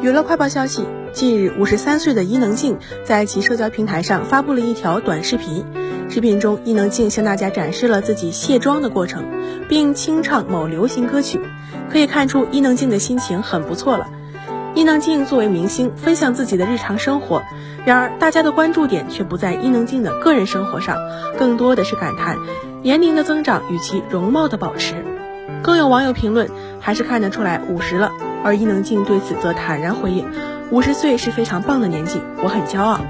娱乐快报消息：近日，五十三岁的伊能静在其社交平台上发布了一条短视频。视频中，伊能静向大家展示了自己卸妆的过程，并清唱某流行歌曲。可以看出，伊能静的心情很不错了。伊能静作为明星，分享自己的日常生活，然而大家的关注点却不在伊能静的个人生活上，更多的是感叹年龄的增长与其容貌的保持。更有网友评论，还是看得出来五十了。而伊能静对此则坦然回应：“五十岁是非常棒的年纪，我很骄傲。”